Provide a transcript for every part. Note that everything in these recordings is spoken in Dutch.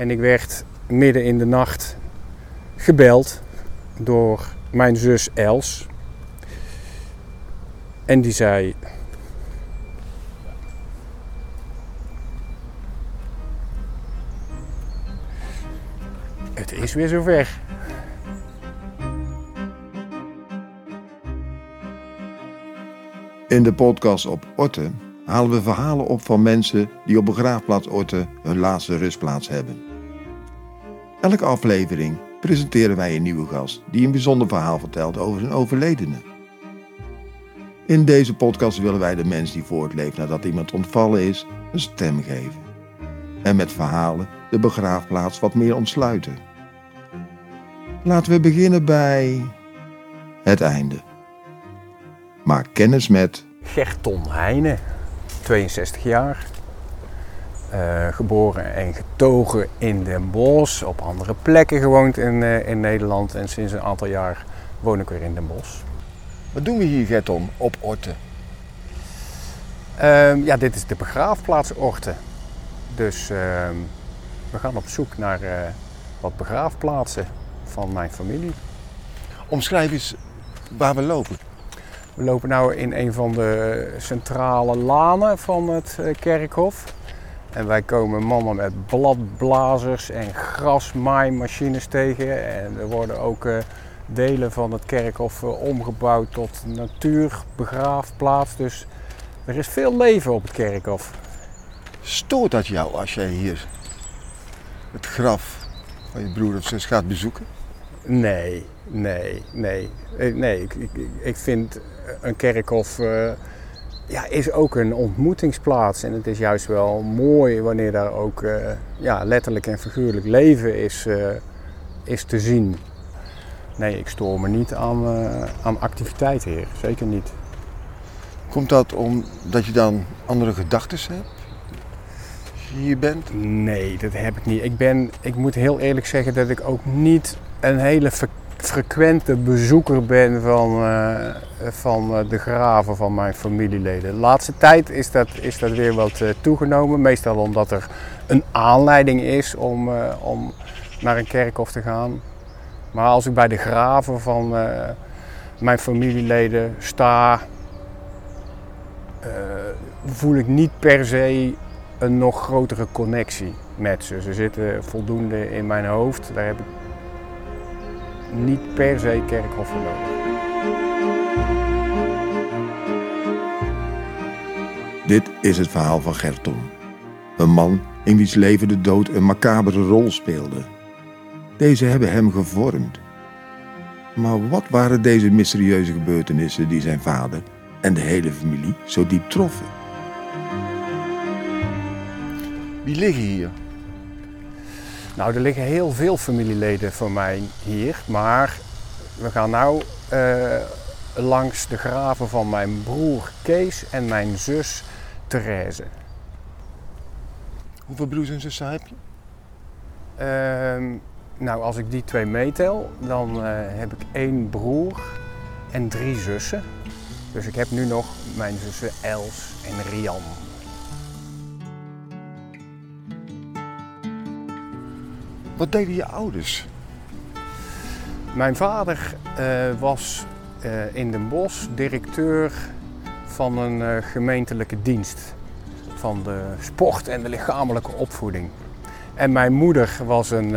En ik werd midden in de nacht gebeld door mijn zus Els. En die zei: Het is weer zover. In de podcast op Orte halen we verhalen op van mensen die op begraafplaats Orte hun laatste rustplaats hebben. Elke aflevering presenteren wij een nieuwe gast die een bijzonder verhaal vertelt over een overledene. In deze podcast willen wij de mens die voortleeft nadat iemand ontvallen is, een stem geven. En met verhalen de begraafplaats wat meer ontsluiten. Laten we beginnen bij het einde. Maak kennis met Gerton Heijnen, 62 jaar. Eh, geboren en getogen in Den Bosch, op andere plekken gewoond in, eh, in Nederland en sinds een aantal jaar woon ik weer in Den Bosch. Wat doen we hier, Gerton, op Orte? Ehm, ja, dit is de begraafplaats Orte. Dus ehm, we gaan op zoek naar eh, wat begraafplaatsen van mijn familie. Omschrijf eens waar we lopen. We lopen nu in een van de centrale lanen van het kerkhof. En wij komen mannen met bladblazers en grasmaaimachines tegen. En er worden ook eh, delen van het kerkhof eh, omgebouwd tot natuurbegraafplaats. Dus er is veel leven op het kerkhof. Stoort dat jou als jij hier het graf van je broer of zus gaat bezoeken? Nee, nee, nee. Eh, Nee, ik, ik, ik vind een kerkhof ja, is ook een ontmoetingsplaats. En het is juist wel mooi wanneer daar ook eh, ja, letterlijk en figuurlijk leven is, eh, is te zien. Nee, ik stoor me niet aan, eh, aan activiteiten hier. Zeker niet. Komt dat omdat je dan andere gedachten hebt? Als je hier bent? Nee, dat heb ik niet. Ik, ben, ik moet heel eerlijk zeggen dat ik ook niet een hele fre- frequente bezoeker ben van, eh, van eh, de graven van mijn familieleden. De laatste tijd is dat, is dat weer wat eh, toegenomen. Meestal omdat er een aanleiding is om, om naar een kerkhof te gaan. Maar als ik bij de graven van mijn familieleden sta, voel ik niet per se een nog grotere connectie met ze. Ze zitten voldoende in mijn hoofd. Daar heb ik niet per se kerkhof voor nodig. Dit is het verhaal van Gerton. Een man in wiens leven de dood een macabere rol speelde. Deze hebben hem gevormd. Maar wat waren deze mysterieuze gebeurtenissen die zijn vader en de hele familie zo diep troffen? Wie liggen hier? Nou, er liggen heel veel familieleden van mij hier, maar we gaan nu langs de graven van mijn broer Kees en mijn zus Therese. Hoeveel broers en zussen heb je? Ehm, nou, als ik die twee meetel, dan eh, heb ik één broer en drie zussen. Dus ik heb nu nog mijn zussen Els en Rian. Wat deden je ouders? Mijn vader eh, was eh, in Den Bosch directeur van een eh, gemeentelijke dienst. Van de sport en de lichamelijke opvoeding. En mijn moeder was een,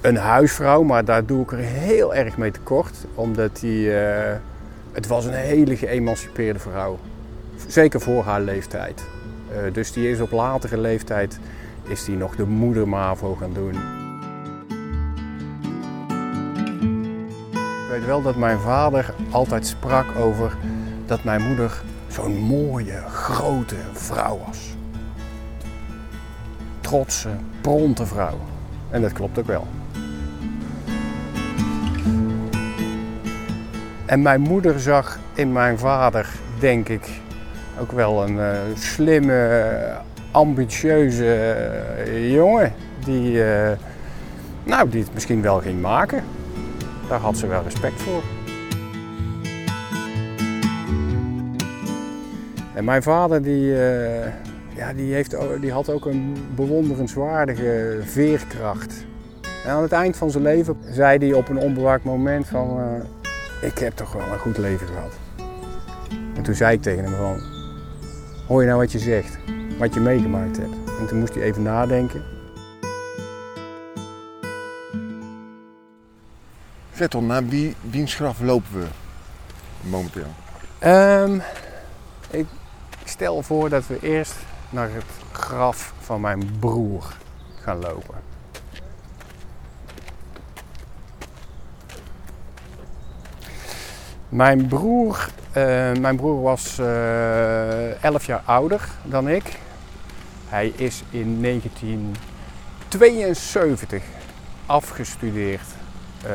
een huisvrouw, maar daar doe ik er heel erg mee tekort. Omdat die, het was een hele geëmancipeerde vrouw. Zeker voor haar leeftijd. Dus die is op latere leeftijd is die nog de moedermavo gaan doen. Ik weet wel dat mijn vader altijd sprak over dat mijn moeder zo'n mooie, grote vrouw was. Trotse, pronte vrouw. En dat klopt ook wel. En mijn moeder zag in mijn vader, denk ik, ook wel een eh, slimme, ambitieuze eh, jongen. Die, eh, nou, die het misschien wel ging maken. Daar had ze wel respect voor. En mijn vader die, eh, ja, die, heeft, die had ook een bewonderenswaardige veerkracht. En aan het eind van zijn leven zei hij op een onbewaakt moment van... Ik heb toch wel een goed leven gehad. En toen zei ik tegen hem van... Hoor je nou wat je zegt? Wat je meegemaakt hebt? En toen moest hij even nadenken. Vettel, naar wie, wiens graf lopen we momenteel? Um, ik stel voor dat we eerst naar het graf van mijn broer gaan lopen. Mijn broer, uh, mijn broer was uh, eh, 11 jaar ouder dan ik. Hij is in 1972 afgestudeerd uh,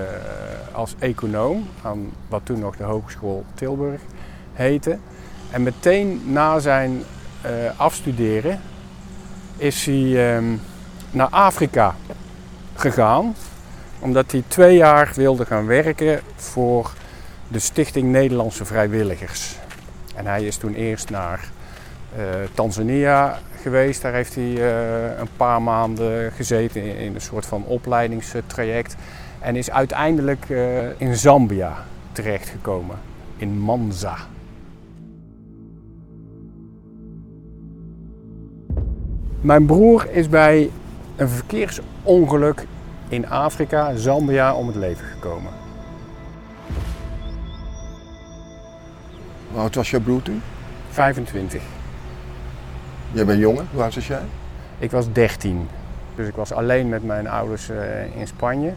als econoom aan wat toen nog de Hogeschool Tilburg heette. En meteen na zijn afstuderen is hij ehm, naar Afrika gegaan, omdat hij twee jaar wilde gaan werken voor de Stichting Nederlandse Vrijwilligers. En hij is toen eerst naar uh, Tanzania geweest. Daar heeft hij uh, een paar maanden gezeten in, een soort van opleidingstraject. En is uiteindelijk uh, in Zambia terechtgekomen, in Manza. Mijn broer is bij een verkeersongeluk in Afrika, Zambia, om het leven gekomen. Hoe oud was jouw broer toen? 25. Jij bent jonger, hoe oud was jij? Ik was 13. Dus ik was alleen met mijn ouders uh, in Spanje.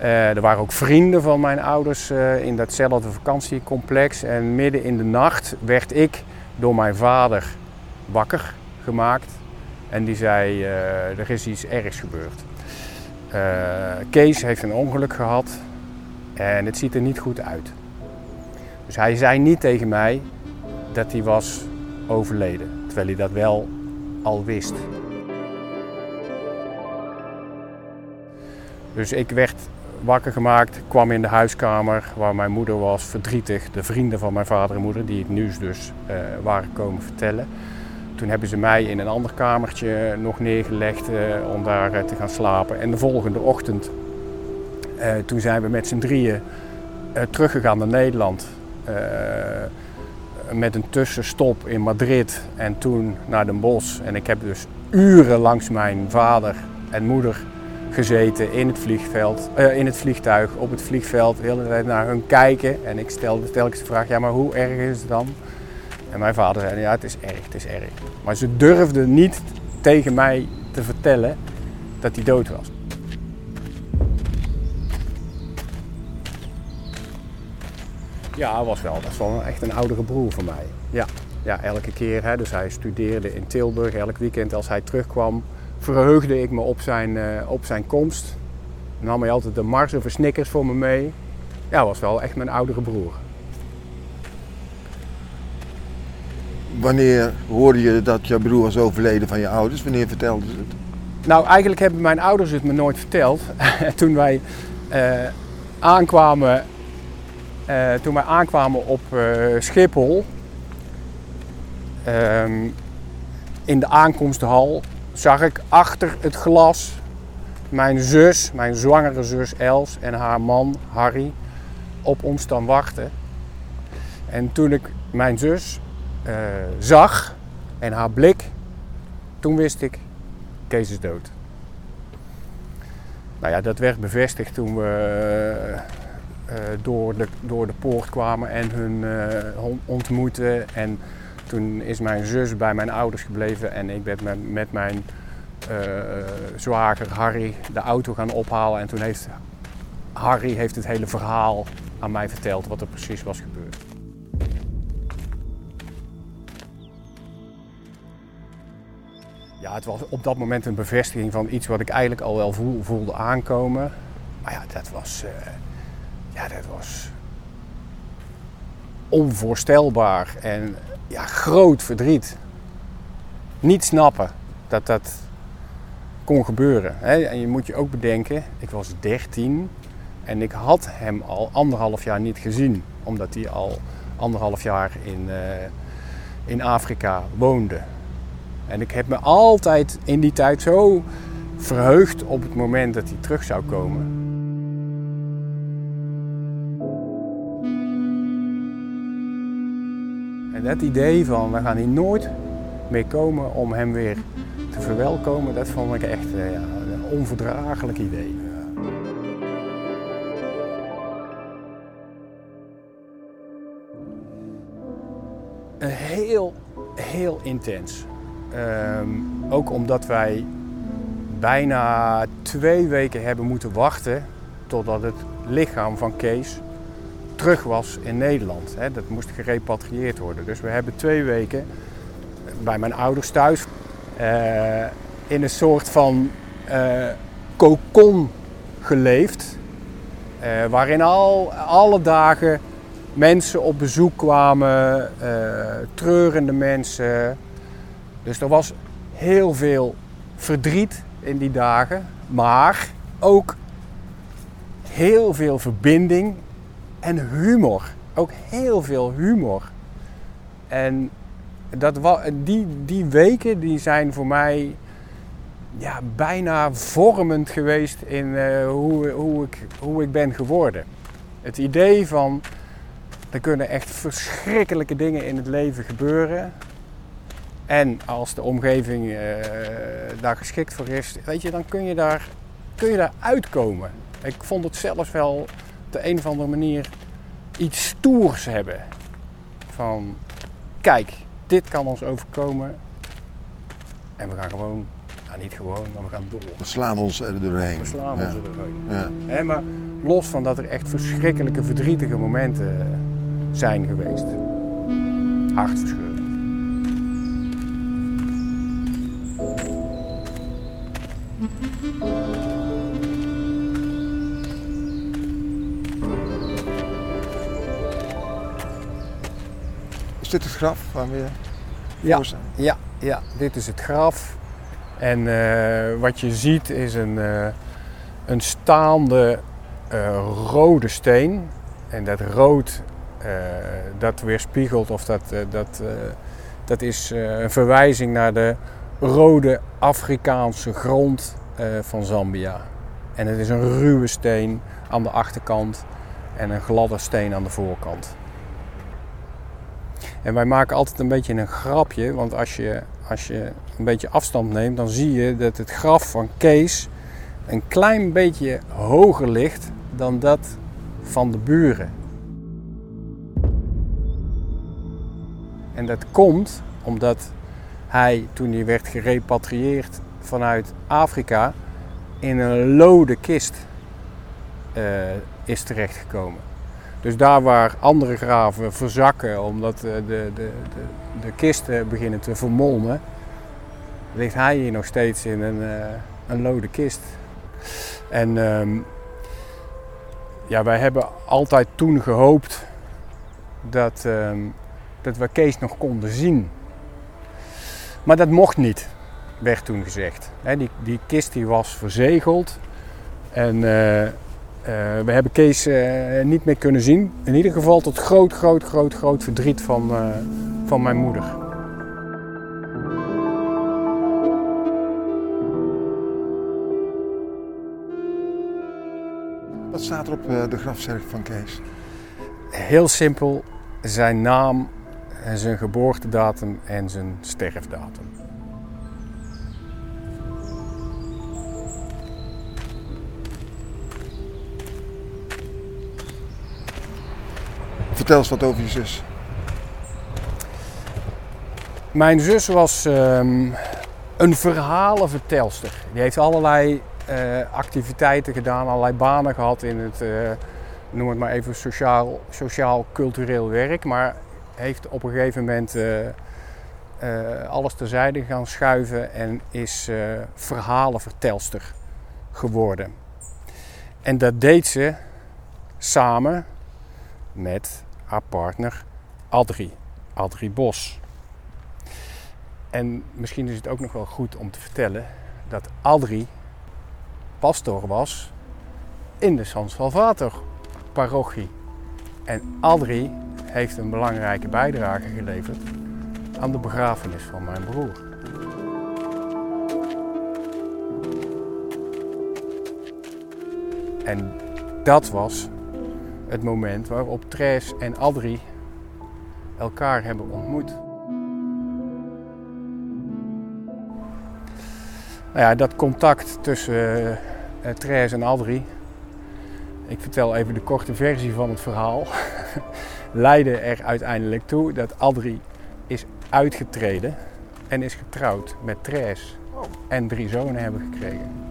Uh, er waren ook vrienden van mijn ouders uh, in datzelfde vakantiecomplex. En midden in de nacht werd ik door mijn vader wakker gemaakt. En die zei, er is iets ergs gebeurd. Kees heeft een ongeluk gehad en het ziet er niet goed uit. Dus hij zei niet tegen mij dat hij was overleden, terwijl hij dat wel al wist. Dus ik werd wakker gemaakt, kwam in de huiskamer waar mijn moeder was, verdrietig. De vrienden van mijn vader en moeder, die het nieuws dus uh, waren komen vertellen. Toen hebben ze mij in een ander kamertje nog neergelegd uh, om daar uh, te gaan slapen. En de volgende ochtend, toen zijn we met z'n drieën teruggegaan naar Nederland. Met een tussenstop in Madrid en toen naar Den Bosch. En ik heb dus uren langs mijn vader en moeder gezeten in het vliegveld, uh, in het vliegtuig, op het vliegveld, de hele tijd naar hun kijken. En ik stelde telkens de vraag, ja maar hoe erg is het dan? En mijn vader zei, ja het is erg, het is erg. Maar ze durfden niet tegen mij te vertellen dat hij dood was. Ja, was wel. Dat was wel echt een oudere broer van mij. Ja, ja elke keer. Hè, dus hij studeerde in Tilburg. Elk weekend als hij terugkwam, verheugde ik me op zijn, uh, op zijn komst. Dan nam hij altijd de Mars of Snickers voor me mee. Ja, was wel echt mijn oudere broer. Wanneer hoorde je dat je broer was overleden van je ouders? Wanneer vertelden ze het? Nou, eigenlijk hebben mijn ouders het me nooit verteld. Toen wij uh, aankwamen uh, toen wij aankwamen op uh, Schiphol, um, in de aankomsthal, zag ik achter het glas mijn zus, mijn zwangere zus Els en haar man Harry op ons dan wachten. En toen ik mijn zus uh, zag en haar blik, toen wist ik, Kees is dood. Nou ja, dat werd bevestigd toen we door, de, door de poort kwamen en hun uh, ontmoeten. En toen is mijn zus bij mijn ouders gebleven en ik ben met, met mijn uh, zwager Harry de auto gaan ophalen. En toen heeft Harry heeft het hele verhaal aan mij verteld wat er precies was gebeurd. Ja, het was op dat moment een bevestiging van iets wat ik eigenlijk al wel voelde aankomen. Maar ja, dat was, ja, dat was onvoorstelbaar en ja, groot verdriet. Niet snappen dat dat kon gebeuren. En je moet je ook bedenken, ik was 13 en ik had hem al anderhalf jaar niet gezien, omdat hij al anderhalf jaar in, uh, in Afrika woonde. En ik heb me altijd in die tijd zo verheugd op het moment dat hij terug zou komen. En dat idee van we gaan hier nooit meer komen om hem weer te verwelkomen, dat vond ik echt ja, een onverdraaglijk idee. Heel, heel intens. Um, ook omdat wij bijna twee weken hebben moeten wachten totdat het lichaam van Kees terug was in Nederland. Dat moest gerepatrieerd worden. Dus we hebben twee weken bij mijn ouders thuis uh, in een soort van uh, cocon geleefd. Uh, waarin al, alle dagen mensen op bezoek kwamen, treurende mensen. Dus er was heel veel verdriet in die dagen, maar ook heel veel verbinding en humor. Ook heel veel humor. En dat, die, die weken die zijn voor mij ja, bijna vormend geweest in uh, hoe, hoe, ik, hoe ik ben geworden. Het idee van er kunnen echt verschrikkelijke dingen in het leven gebeuren. En als de omgeving uh, daar geschikt voor is, weet je, dan kun je daar, kun je daar uitkomen. Ik vond het zelfs wel de een of andere manier iets stoers hebben. Van kijk, dit kan ons overkomen. En we gaan gewoon, nou niet gewoon, maar we gaan door. We slaan ons er doorheen. We slaan ons er doorheen. Ja. maar los van dat er echt verschrikkelijke, verdrietige momenten zijn geweest. Hartverscheurend. Dit het graf waar we ja, Ja, ja, dit is het graf. En uh, wat je ziet is een, uh, een staande uh, rode steen. En dat rood, dat weerspiegelt of dat, dat, dat is een verwijzing naar de rode Afrikaanse grond van Zambia. En het is een ruwe steen aan de achterkant en een gladde steen aan de voorkant. En wij maken altijd een beetje een grapje, want als je, als je een beetje afstand neemt, dan zie je dat het graf van Kees een klein beetje hoger ligt dan dat van de buren. En dat komt omdat hij, toen hij werd gerepatrieerd vanuit Afrika, in een lode kist uh, is terechtgekomen. Dus daar waar andere graven verzakken omdat de, de, de, de kisten beginnen te vermolmen, ligt hij hier nog steeds in een, uh, een lode kist. En um, ja, wij hebben altijd toen gehoopt dat, um, dat we Kees nog konden zien. Maar dat mocht niet, werd toen gezegd. die, die kist die was verzegeld en uh, we hebben Kees uh, niet meer kunnen zien. In ieder geval tot groot, groot, groot, groot verdriet van, uh, van mijn moeder. Wat staat er op de grafzerk van Kees? Heel simpel, zijn naam, zijn geboortedatum en zijn sterfdatum. Vertel eens wat over je zus. Mijn zus was um, een verhalenvertelster. Die heeft allerlei uh, activiteiten gedaan, allerlei banen gehad in het, uh, noem het maar even, sociaal, sociaal-cultureel werk. Maar heeft op een gegeven moment uh, alles terzijde gaan schuiven en is verhalenvertelster geworden. En dat deed ze samen met haar partner Adrie, Adrie Bos. En misschien is het ook nog wel goed om te vertellen dat Adrie pastor was in de San Salvator parochie. En Adrie heeft een belangrijke bijdrage geleverd aan de begrafenis van mijn broer. En dat was het moment waarop Tres en Adrie elkaar hebben ontmoet. Nou ja, dat contact tussen uh, Tres en Adrie, ik vertel even de korte versie van het verhaal, leidde er uiteindelijk toe dat Adrie is uitgetreden en is getrouwd met Tres en drie zonen hebben gekregen.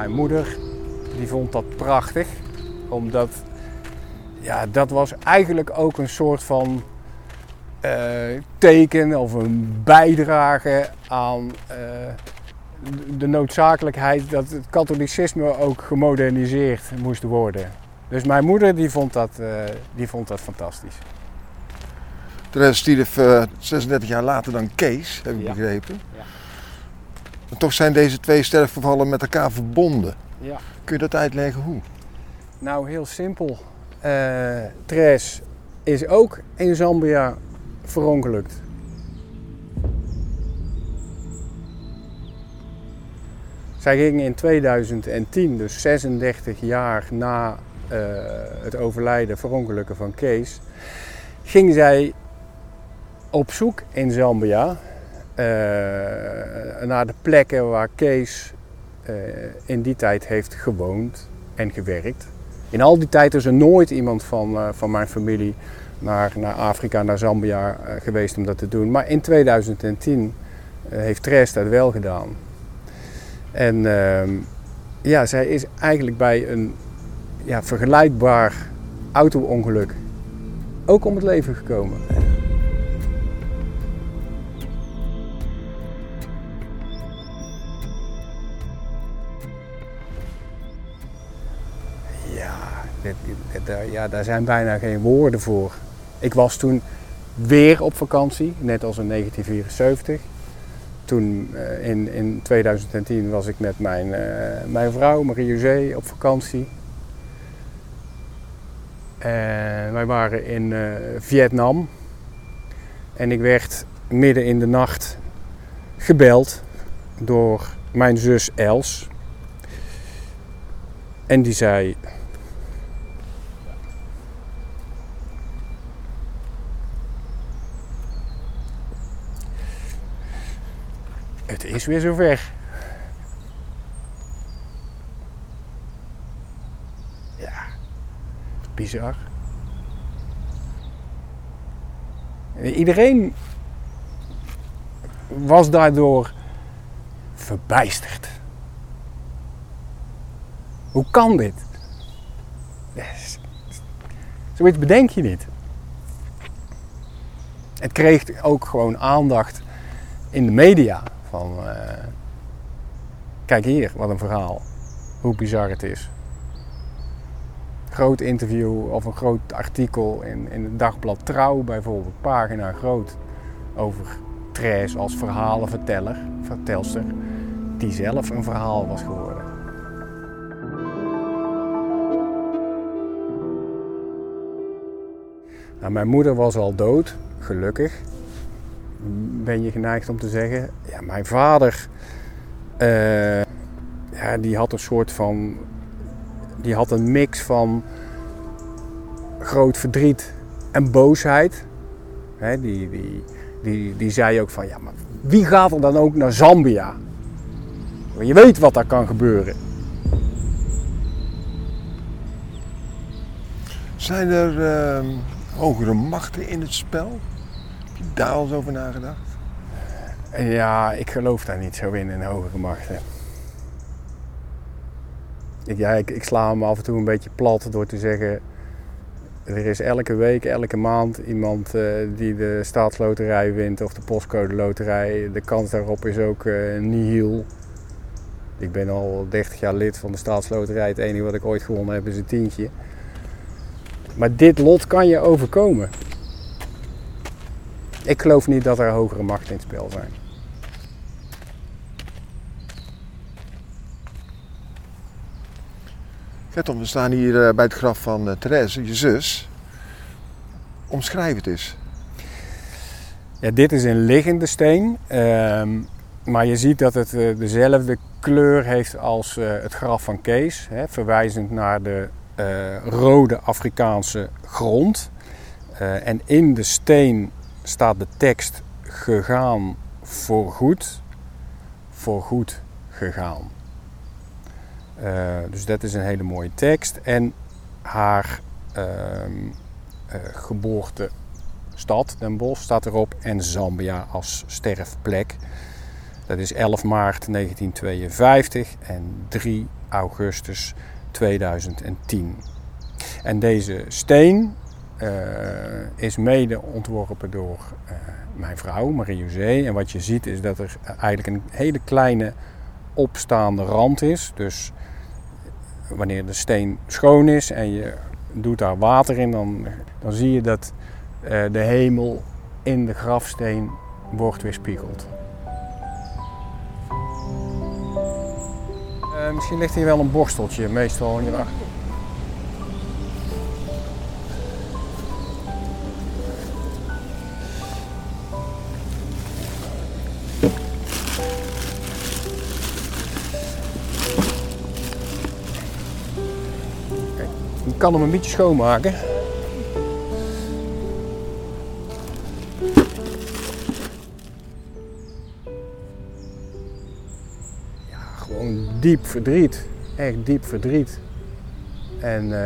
Mijn moeder die vond dat prachtig, omdat ja, dat was eigenlijk ook een soort van uh, teken of een bijdrage aan uh, de noodzakelijkheid dat het katholicisme ook gemoderniseerd moest worden. Dus mijn moeder die vond dat, uh, die vond dat fantastisch. Therese stierf uh, 36 jaar later dan Kees, heb ik ja. begrepen. Ja. Toch zijn deze twee sterfgevallen met elkaar verbonden. Ja. Kun je dat uitleggen hoe? Nou, heel simpel. Uh, Therese is ook in Zambia verongelukt. Zij ging in 2010, dus 36 jaar na uh, het overlijden, verongelukken van Kees, ging zij op zoek in Zambia naar de plekken waar Kees uh, in die tijd heeft gewoond en gewerkt. In al die tijd is er nooit iemand van, van mijn familie naar, naar Afrika, naar Zambia geweest om dat te doen. Maar in 2010 heeft Tres dat wel gedaan. En ehm, ja, zij is eigenlijk bij een ja, vergelijkbaar auto-ongeluk ook om het leven gekomen. Ja, daar zijn bijna geen woorden voor. Ik was toen weer op vakantie, net als in 1974 toen uh, in, in 2010 was ik met mijn, uh, mijn vrouw Marie-José op vakantie. En wij waren in Vietnam. En ik werd midden in de nacht gebeld door mijn zus Els. En die zei: Het is weer zover. Ja, bizar. Iedereen was daardoor verbijsterd. Hoe kan dit? Zoiets bedenk je niet. Het kreeg ook gewoon aandacht in de media. Van, uh, kijk hier, wat een verhaal. Hoe bizar het is. Groot interview of een groot artikel in, in het dagblad Trouw bijvoorbeeld, pagina groot, over Tres als verhalenverteller, vertelster, die zelf een verhaal was geworden. Nou, mijn moeder was al dood, gelukkig ben je geneigd om te zeggen. Ja, mijn vader, uh, ja, die had een soort van, die had een mix van groot verdriet en boosheid. He, die, die, die, die zei ook van, ja, maar wie gaat er dan ook naar Zambia? Je weet wat daar kan gebeuren. Zijn er uh, hogere machten in het spel? Daar al over nagedacht? Ja, ik geloof daar niet zo in, in hogere machten. Ik, ja, ik, sla me af en toe een beetje plat door te zeggen... Er is elke week, elke maand iemand uh, die de staatsloterij wint of de postcode loterij. De kans daarop is ook uh, nihil. Ik ben al 30 jaar lid van de staatsloterij. Het enige wat ik ooit gewonnen heb is een tientje. Maar dit lot kan je overkomen. Ik geloof niet dat er hogere machten in het spel zijn. Gerton, we staan hier eh, bij het graf van uh, Therese, je zus. Omschrijf het eens. Ja, dit is een liggende steen. Ehm, maar je ziet dat het eh, dezelfde kleur heeft als eh, het graf van Kees. Hè, verwijzend naar de eh, rode Afrikaanse grond. en in de steen staat de tekst gegaan voor goed, voor goed gegaan. dus dat is een hele mooie tekst. En haar ehm, geboorte stad, Den Bosch, staat erop. En Zambia als sterfplek. Dat is 11 maart 1952 en 3 augustus 2010. En deze steen is mede ontworpen door uh, mijn vrouw, Marie-José. En wat je ziet is dat er eigenlijk een hele kleine opstaande rand is. Dus wanneer de steen schoon is en je doet daar water in, dan, dan zie je dat uh, de hemel in de grafsteen wordt weerspiegeld. Misschien ligt hier wel een borsteltje, meestal hierachter. Kan hem een beetje schoonmaken. diep verdriet. Echt diep verdriet. En uh,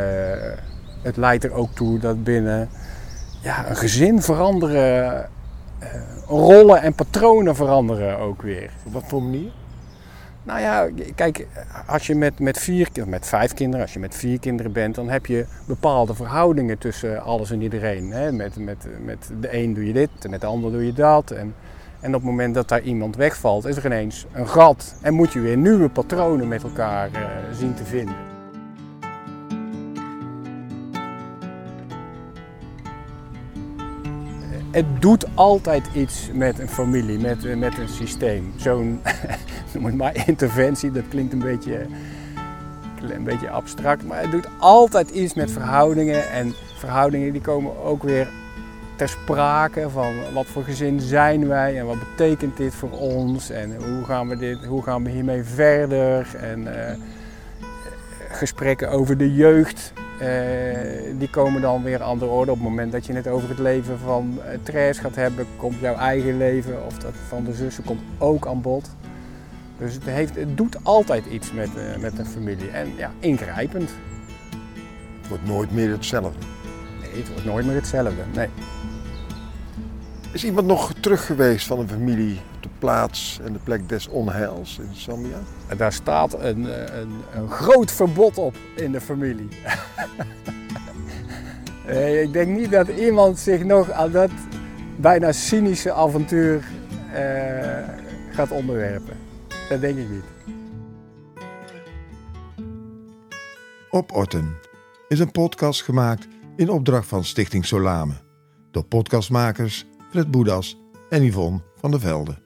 het leidt er ook toe dat binnen ja, een gezin veranderen, uh, rollen en patronen veranderen ook weer. Op wat voor manier? Nou ja, kijk, als je met, met, vier, met vijf kinderen, als je met vier kinderen bent, dan heb je bepaalde verhoudingen tussen alles en iedereen. Hè? Met, met, met de een doe je dit, met de ander doe je dat. En en op het moment dat daar iemand wegvalt, is er ineens een gat en moet je weer nieuwe patronen met elkaar uh, zien te vinden. Het doet altijd iets met een familie, met, eh, met een systeem. Zo'n, noem het maar interventie, dat klinkt een beetje, een beetje abstract, maar het doet altijd iets met verhoudingen. En verhoudingen die komen ook weer ter sprake van wat voor gezin zijn wij en wat betekent dit voor ons en hoe gaan we, dit, hoe gaan we hiermee verder. En uh, gesprekken over de jeugd, die komen dan weer aan de orde. Op het moment dat je het over het leven van uh, Therese gaat hebben, komt jouw eigen leven of dat van de zussen komt ook aan bod. Dus het, heeft, het doet altijd iets met, met een familie en ja, ingrijpend. Het wordt nooit meer hetzelfde. Nee, het wordt nooit meer hetzelfde. Nee. Is iemand nog terug geweest van een familie op de plaats en de plek des onheils in Zambia? Daar staat een, eh, een, een groot verbod op in de familie. ik denk niet dat iemand zich nog aan dat bijna cynische avontuur uh, gaat onderwerpen. Dat denk ik niet. Op Orten is een podcast gemaakt in opdracht van Stichting Solame door podcastmakers Fred Boedas en Yvonne van der Velde.